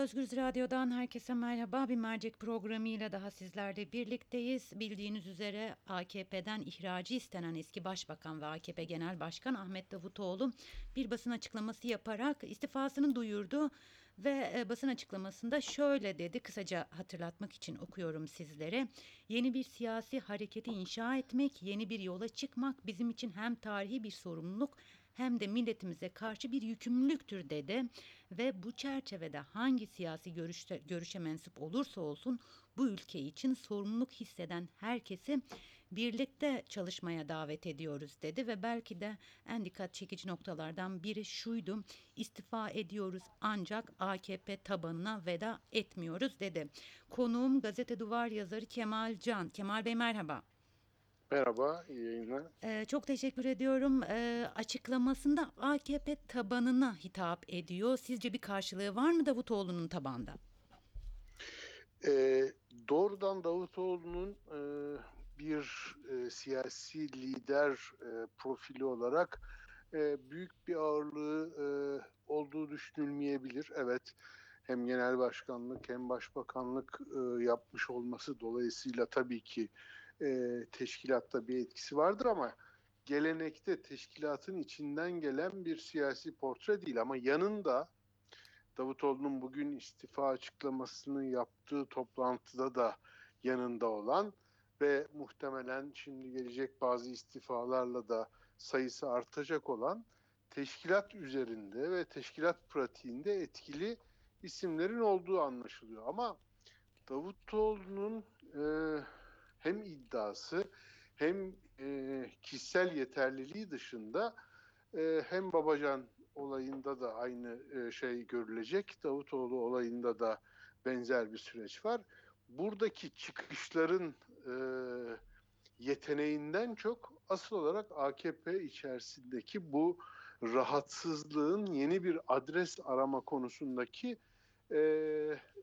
Özgürüz Radyo'dan herkese merhaba. Bir mercek programıyla daha sizlerle birlikteyiz. Bildiğiniz üzere AKP'den ihracı istenen eski başbakan ve AKP Genel Başkan Ahmet Davutoğlu bir basın açıklaması yaparak istifasını duyurdu. Ve e, basın açıklamasında şöyle dedi, kısaca hatırlatmak için okuyorum sizlere. Yeni bir siyasi hareketi inşa etmek, yeni bir yola çıkmak bizim için hem tarihi bir sorumluluk hem de milletimize karşı bir yükümlülüktür dedi ve bu çerçevede hangi siyasi görüşte, görüşe mensup olursa olsun bu ülke için sorumluluk hisseden herkesi birlikte çalışmaya davet ediyoruz dedi ve belki de en dikkat çekici noktalardan biri şuydu istifa ediyoruz ancak AKP tabanına veda etmiyoruz dedi. Konuğum gazete duvar yazarı Kemal Can. Kemal Bey merhaba. Merhaba, iyi yayınlar. Ee, çok teşekkür ediyorum. Ee, açıklamasında AKP tabanına hitap ediyor. Sizce bir karşılığı var mı Davutoğlu'nun tabanda? Ee, doğrudan Davutoğlu'nun e, bir e, siyasi lider e, profili olarak e, büyük bir ağırlığı e, olduğu düşünülmeyebilir. Evet, hem genel başkanlık hem başbakanlık e, yapmış olması dolayısıyla tabii ki e, teşkilatta bir etkisi vardır ama gelenekte teşkilatın içinden gelen bir siyasi portre değil ama yanında Davutoğlu'nun bugün istifa açıklamasını yaptığı toplantıda da yanında olan ve muhtemelen şimdi gelecek bazı istifalarla da sayısı artacak olan teşkilat üzerinde ve teşkilat pratiğinde etkili isimlerin olduğu anlaşılıyor. Ama Davutoğlu'nun e, hem iddiası hem e, kişisel yeterliliği dışında e, hem Babacan olayında da aynı e, şey görülecek. Davutoğlu olayında da benzer bir süreç var. Buradaki çıkışların e, yeteneğinden çok asıl olarak AKP içerisindeki bu rahatsızlığın yeni bir adres arama konusundaki e,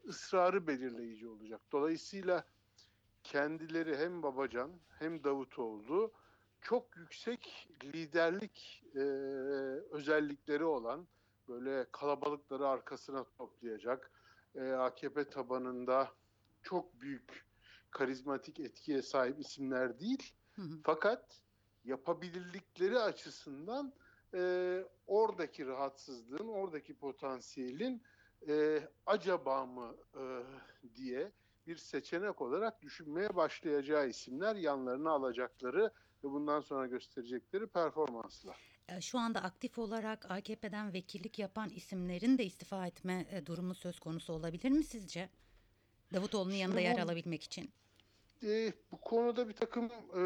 ısrarı belirleyici olacak. Dolayısıyla kendileri hem Babacan hem Davutoğlu çok yüksek liderlik e, özellikleri olan böyle kalabalıkları arkasına toplayacak e, AKP tabanında çok büyük karizmatik etkiye sahip isimler değil. Hı hı. Fakat yapabilirlikleri açısından e, oradaki rahatsızlığın, oradaki potansiyelin e, acaba mı e, diye bir seçenek olarak düşünmeye başlayacağı isimler yanlarına alacakları ve bundan sonra gösterecekleri performanslar. E, şu anda aktif olarak AKP'den vekillik yapan isimlerin de istifa etme e, durumu söz konusu olabilir mi sizce? Davutoğlu'nun yanında yer alabilmek için. E, bu konuda bir takım e,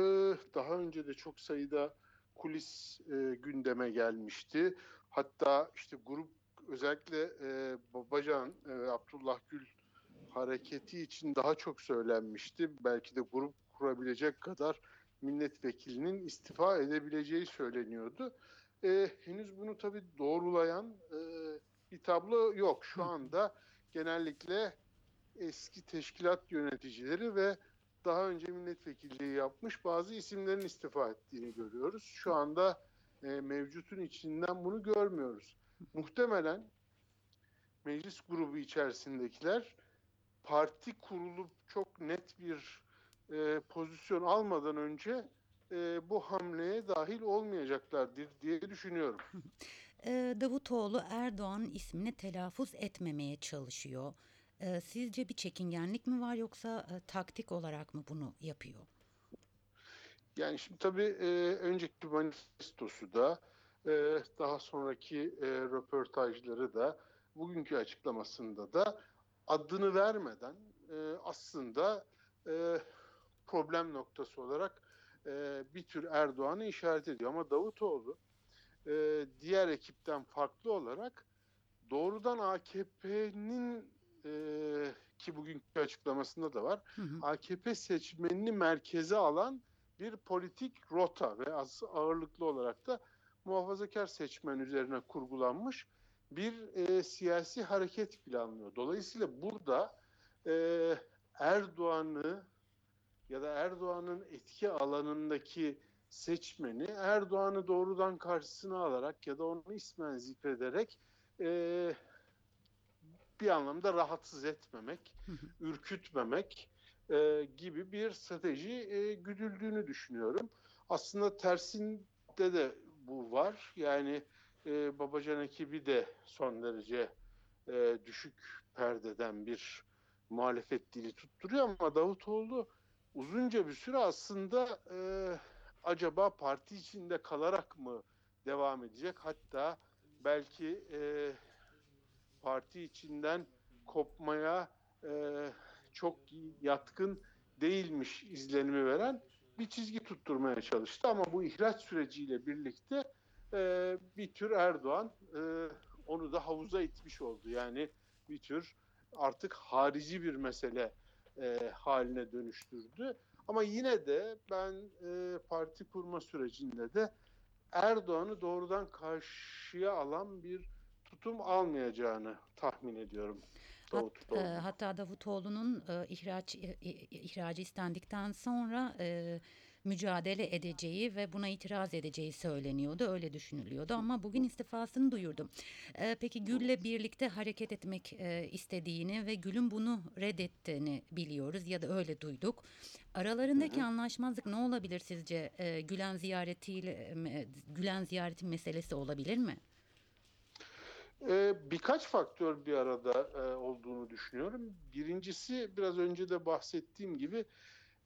daha önce de çok sayıda kulis e, gündeme gelmişti. Hatta işte grup özellikle e, Babacan, e, Abdullah Gül hareketi için daha çok söylenmişti. Belki de grup kurabilecek kadar milletvekilinin istifa edebileceği söyleniyordu. E, henüz bunu tabii doğrulayan e, bir tablo yok. Şu anda genellikle eski teşkilat yöneticileri ve daha önce milletvekilliği yapmış bazı isimlerin istifa ettiğini görüyoruz. Şu anda e, mevcutun içinden bunu görmüyoruz. Muhtemelen meclis grubu içerisindekiler parti kurulup çok net bir e, pozisyon almadan önce e, bu hamleye dahil olmayacaklardır diye düşünüyorum. E, Davutoğlu Erdoğan ismini telaffuz etmemeye çalışıyor. E, sizce bir çekingenlik mi var yoksa e, taktik olarak mı bunu yapıyor? Yani şimdi tabii önceki manifestosu da daha sonraki röportajları da bugünkü açıklamasında da adını vermeden e, aslında e, problem noktası olarak e, bir tür Erdoğan'ı işaret ediyor. Ama Davutoğlu e, diğer ekipten farklı olarak doğrudan AKP'nin e, ki bugünkü açıklamasında da var hı hı. AKP seçmenini merkeze alan bir politik rota ve az ağırlıklı olarak da muhafazakar seçmen üzerine kurgulanmış bir e, siyasi hareket planlıyor. Dolayısıyla burada e, Erdoğan'ı ya da Erdoğan'ın etki alanındaki seçmeni Erdoğan'ı doğrudan karşısına alarak ya da onu ismen zikrederek e, bir anlamda rahatsız etmemek, ürkütmemek e, gibi bir strateji e, güdüldüğünü düşünüyorum. Aslında tersinde de bu var. Yani e, Babacan ekibi de son derece e, düşük perdeden bir muhalefet dili tutturuyor ama Davutoğlu uzunca bir süre aslında e, acaba parti içinde kalarak mı devam edecek? Hatta belki e, parti içinden kopmaya e, çok yatkın değilmiş izlenimi veren bir çizgi tutturmaya çalıştı. Ama bu ihraç süreciyle birlikte e, bir tür Erdoğan e, onu da havuza itmiş oldu. Yani bir tür artık harici bir mesele e, haline dönüştürdü. Ama yine de ben e, parti kurma sürecinde de Erdoğan'ı doğrudan karşıya alan bir tutum almayacağını tahmin ediyorum. Hat, e, hatta Davutoğlu'nun e, ihraç e, e, ihracı istendikten sonra e, mücadele edeceği ve buna itiraz edeceği söyleniyordu. Öyle düşünülüyordu ama bugün istifasını duyurdu. E, peki Gül'le birlikte hareket etmek e, istediğini ve Gül'ün bunu reddettiğini biliyoruz ya da öyle duyduk. Aralarındaki Hı hı. anlaşmazlık ne olabilir sizce? E, Gülen ziyaretiyle e, Gülen ziyareti meselesi olabilir mi? Ee, birkaç faktör bir arada e, olduğunu düşünüyorum. Birincisi biraz önce de bahsettiğim gibi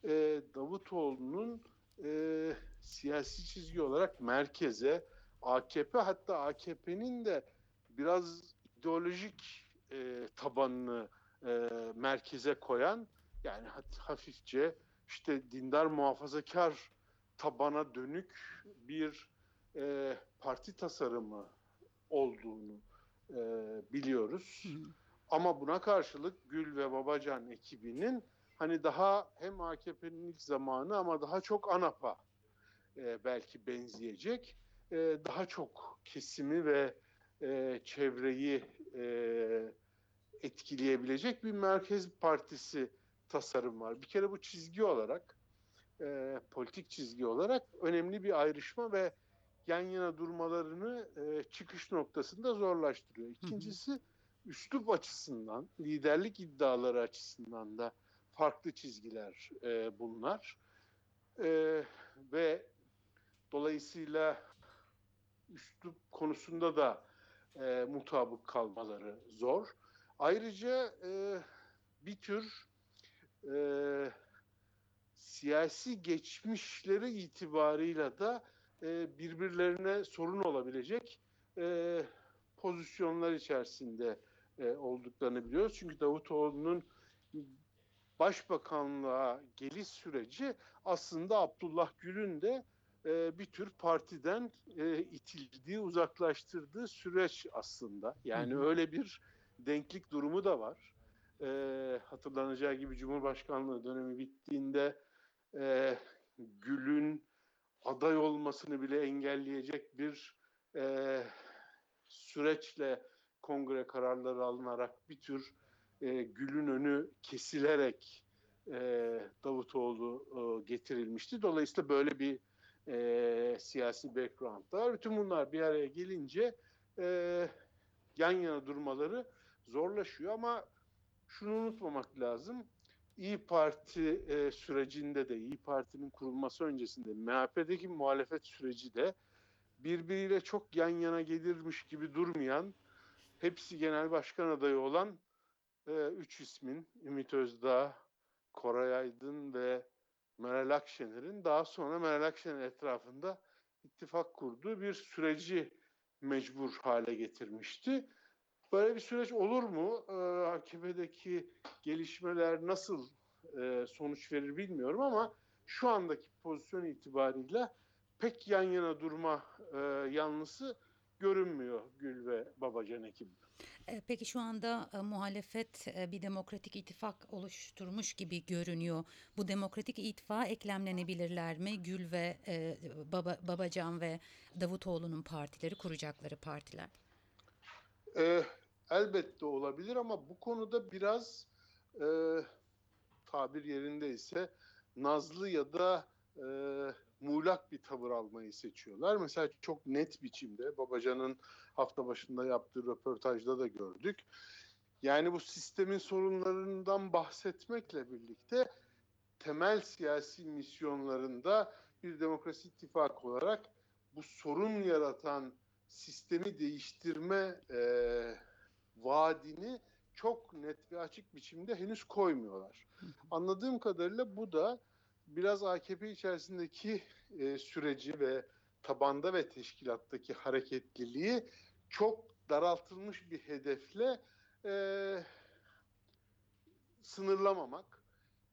e, Davutoğlu'nun e, siyasi çizgi olarak merkeze, AKP hatta AKP'nin de biraz ideolojik e, tabanını e, merkeze koyan yani hafifçe işte dindar muhafazakar tabana dönük bir e, parti tasarımı olduğunu e, biliyoruz. Hı hı. Ama buna karşılık Gül ve Babacan ekibinin hani daha hem AKP'nin ilk zamanı ama daha çok ANAP'a e, belki benzeyecek. E, daha çok kesimi ve e, çevreyi e, etkileyebilecek bir merkez partisi tasarım var. Bir kere bu çizgi olarak, e, politik çizgi olarak önemli bir ayrışma ve yan yana durmalarını e, çıkış noktasında zorlaştırıyor. İkincisi üslup açısından, liderlik iddiaları açısından da farklı çizgiler e, bunlar. E, ve dolayısıyla üslup konusunda da e, mutabık kalmaları zor. Ayrıca e, bir tür e, siyasi geçmişleri itibarıyla da e, birbirlerine sorun olabilecek e, pozisyonlar içerisinde e, olduklarını biliyoruz. Çünkü Davutoğlu'nun başbakanlığa geliş süreci aslında Abdullah Gül'ün de e, bir tür partiden e, itildiği, uzaklaştırdığı süreç aslında. Yani öyle bir denklik durumu da var. E, hatırlanacağı gibi Cumhurbaşkanlığı dönemi bittiğinde e, Gül'ün aday olmasını bile engelleyecek bir e, süreçle kongre kararları alınarak bir tür e, Gül'ün önü kesilerek e, Davutoğlu e, getirilmişti. Dolayısıyla böyle bir e, siyasi background var. Bütün bunlar bir araya gelince e, yan yana durmaları zorlaşıyor ama şunu unutmamak lazım. İyi Parti e, sürecinde de, İyi Parti'nin kurulması öncesinde MHP'deki muhalefet süreci de birbiriyle çok yan yana gelirmiş gibi durmayan, hepsi genel başkan adayı olan e, üç ismin, Ümit Özdağ, Koray Aydın ve Meral Akşener'in daha sonra Meral Akşener etrafında ittifak kurduğu bir süreci mecbur hale getirmişti. Böyle bir süreç olur mu? Ee, AKP'deki gelişmeler nasıl e, sonuç verir bilmiyorum ama şu andaki pozisyon itibarıyla pek yan yana durma e, yanlısı görünmüyor Gül ve Babacan ekibi. E, Peki şu anda e, muhalefet e, bir demokratik ittifak oluşturmuş gibi görünüyor. Bu demokratik ittifağa eklemlenebilirler mi? Gül ve Baba, Babacan ve Davutoğlu'nun partileri kuracakları partiler. Elbette olabilir ama bu konuda biraz tabir yerindeyse nazlı ya da muğlak bir tavır almayı seçiyorlar. Mesela çok net biçimde Babacan'ın hafta başında yaptığı röportajda da gördük. Yani bu sistemin sorunlarından bahsetmekle birlikte temel siyasi misyonlarında bir demokrasi ittifakı olarak bu sorun yaratan sistemi değiştirme e, vaadini çok net ve açık biçimde henüz koymuyorlar. Anladığım kadarıyla bu da biraz AKP içerisindeki e, süreci ve tabanda ve teşkilattaki hareketliliği çok daraltılmış bir hedefle e, sınırlamamak,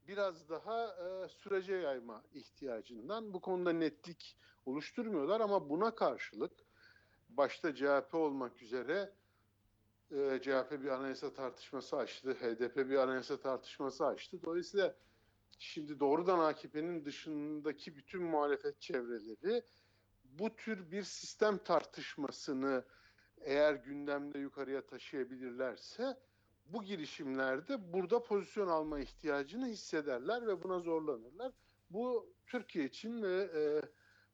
biraz daha e, sürece yayma ihtiyacından bu konuda netlik oluşturmuyorlar ama buna karşılık başta CHP olmak üzere e, CHP bir anayasa tartışması açtı, HDP bir anayasa tartışması açtı. Dolayısıyla şimdi doğrudan AKP'nin dışındaki bütün muhalefet çevreleri bu tür bir sistem tartışmasını eğer gündemde yukarıya taşıyabilirlerse bu girişimlerde burada pozisyon alma ihtiyacını hissederler ve buna zorlanırlar. Bu Türkiye için ve e,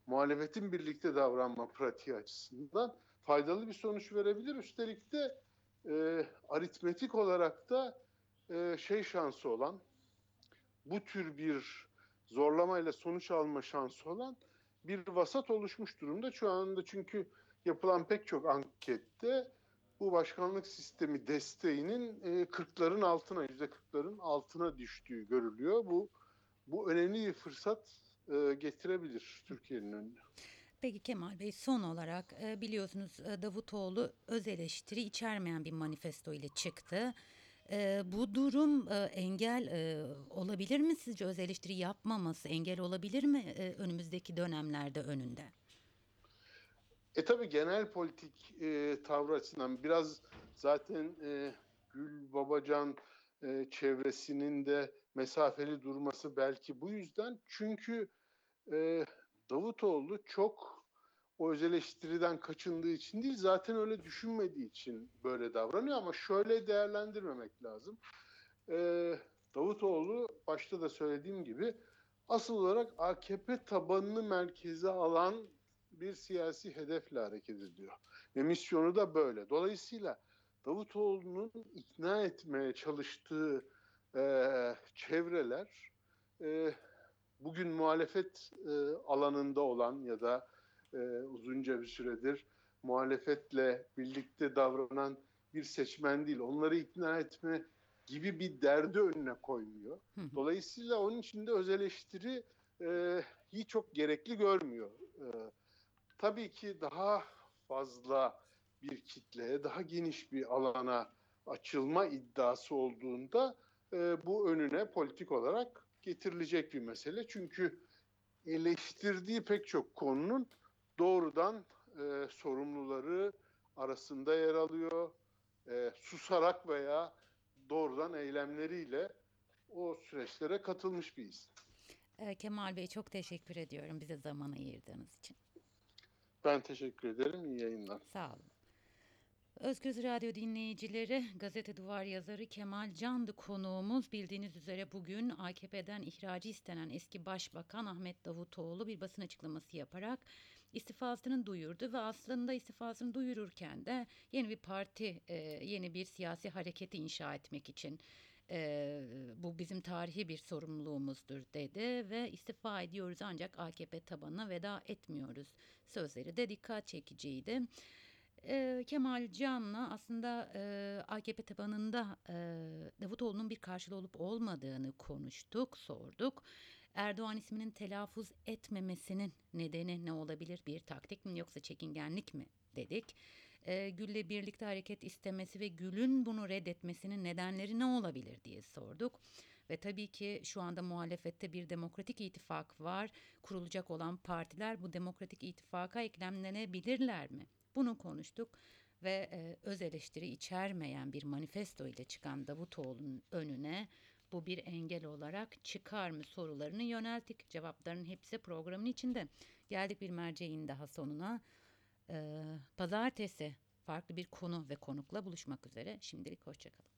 muhalefetin birlikte davranma pratiği açısından faydalı bir sonuç verebilir. Üstelik de e, aritmetik olarak da e, şey şansı olan bu tür bir zorlamayla sonuç alma şansı olan bir vasat oluşmuş durumda. Şu anda çünkü yapılan pek çok ankette bu başkanlık sistemi desteğinin e, 40'ların altına, %40'ların altına düştüğü görülüyor. Bu bu önemli bir fırsat e, getirebilir Türkiye'nin önüne. Peki Kemal Bey son olarak e, biliyorsunuz e, Davutoğlu öz eleştiri içermeyen bir manifesto ile çıktı. E, bu durum e, engel e, olabilir mi sizce öz eleştiri yapmaması engel olabilir mi e, önümüzdeki dönemlerde önünde? E tabi genel politik e, tavrı açısından biraz zaten e, Gül Babacan e, çevresinin de mesafeli durması belki bu yüzden. Çünkü e, Davutoğlu çok o öz eleştiriden kaçındığı için değil zaten öyle düşünmediği için böyle davranıyor ama şöyle değerlendirmemek lazım. E, Davutoğlu başta da söylediğim gibi asıl olarak AKP tabanını merkeze alan bir siyasi hedefle hareket ediyor. Ve misyonu da böyle. Dolayısıyla Davutoğlu'nun ikna etmeye çalıştığı e, çevreler e, bugün muhalefet e, alanında olan ya da e, uzunca bir süredir muhalefetle birlikte davranan bir seçmen değil. Onları ikna etme gibi bir derdi önüne koymuyor. Dolayısıyla onun için de öz eleştiri e, hiç çok gerekli görmüyor. E, tabii ki daha fazla bir kitleye, daha geniş bir alana açılma iddiası olduğunda e, bu önüne politik olarak getirilecek bir mesele. Çünkü eleştirdiği pek çok konunun doğrudan e, sorumluları arasında yer alıyor. E, susarak veya doğrudan eylemleriyle o süreçlere katılmış bir isim. E, Kemal Bey çok teşekkür ediyorum bize zaman ayırdığınız için. Ben teşekkür ederim. İyi yayınlar. Sağ olun. Özgöz Radyo dinleyicileri, gazete duvar yazarı Kemal Candı konuğumuz. Bildiğiniz üzere bugün AKP'den ihracı istenen eski başbakan Ahmet Davutoğlu bir basın açıklaması yaparak istifasını duyurdu ve aslında istifasını duyururken de yeni bir parti, e, yeni bir siyasi hareketi inşa etmek için e, bu bizim tarihi bir sorumluluğumuzdur dedi ve istifa ediyoruz ancak AKP tabanına veda etmiyoruz sözleri de dikkat çekiciydi. E, Kemal Can'la aslında e, AKP tabanında e, Davutoğlu'nun bir karşılığı olup olmadığını konuştuk, sorduk. Erdoğan isminin telaffuz etmemesinin nedeni ne olabilir? Bir taktik mi yoksa çekingenlik mi dedik. E, Gül'le birlikte hareket istemesi ve Gül'ün bunu reddetmesinin nedenleri ne olabilir diye sorduk. Ve tabii ki şu anda muhalefette bir demokratik ittifak var. Kurulacak olan partiler bu demokratik ittifaka eklemlenebilirler mi? Bunu konuştuk ve e, öz eleştiri içermeyen bir manifesto ile çıkan Davutoğlu'nun önüne bu bir engel olarak çıkar mı sorularını yönelttik. Cevapların hepsi programın içinde. Geldik bir merceğin daha sonuna. Ee, pazartesi farklı bir konu ve konukla buluşmak üzere. Şimdilik hoşçakalın.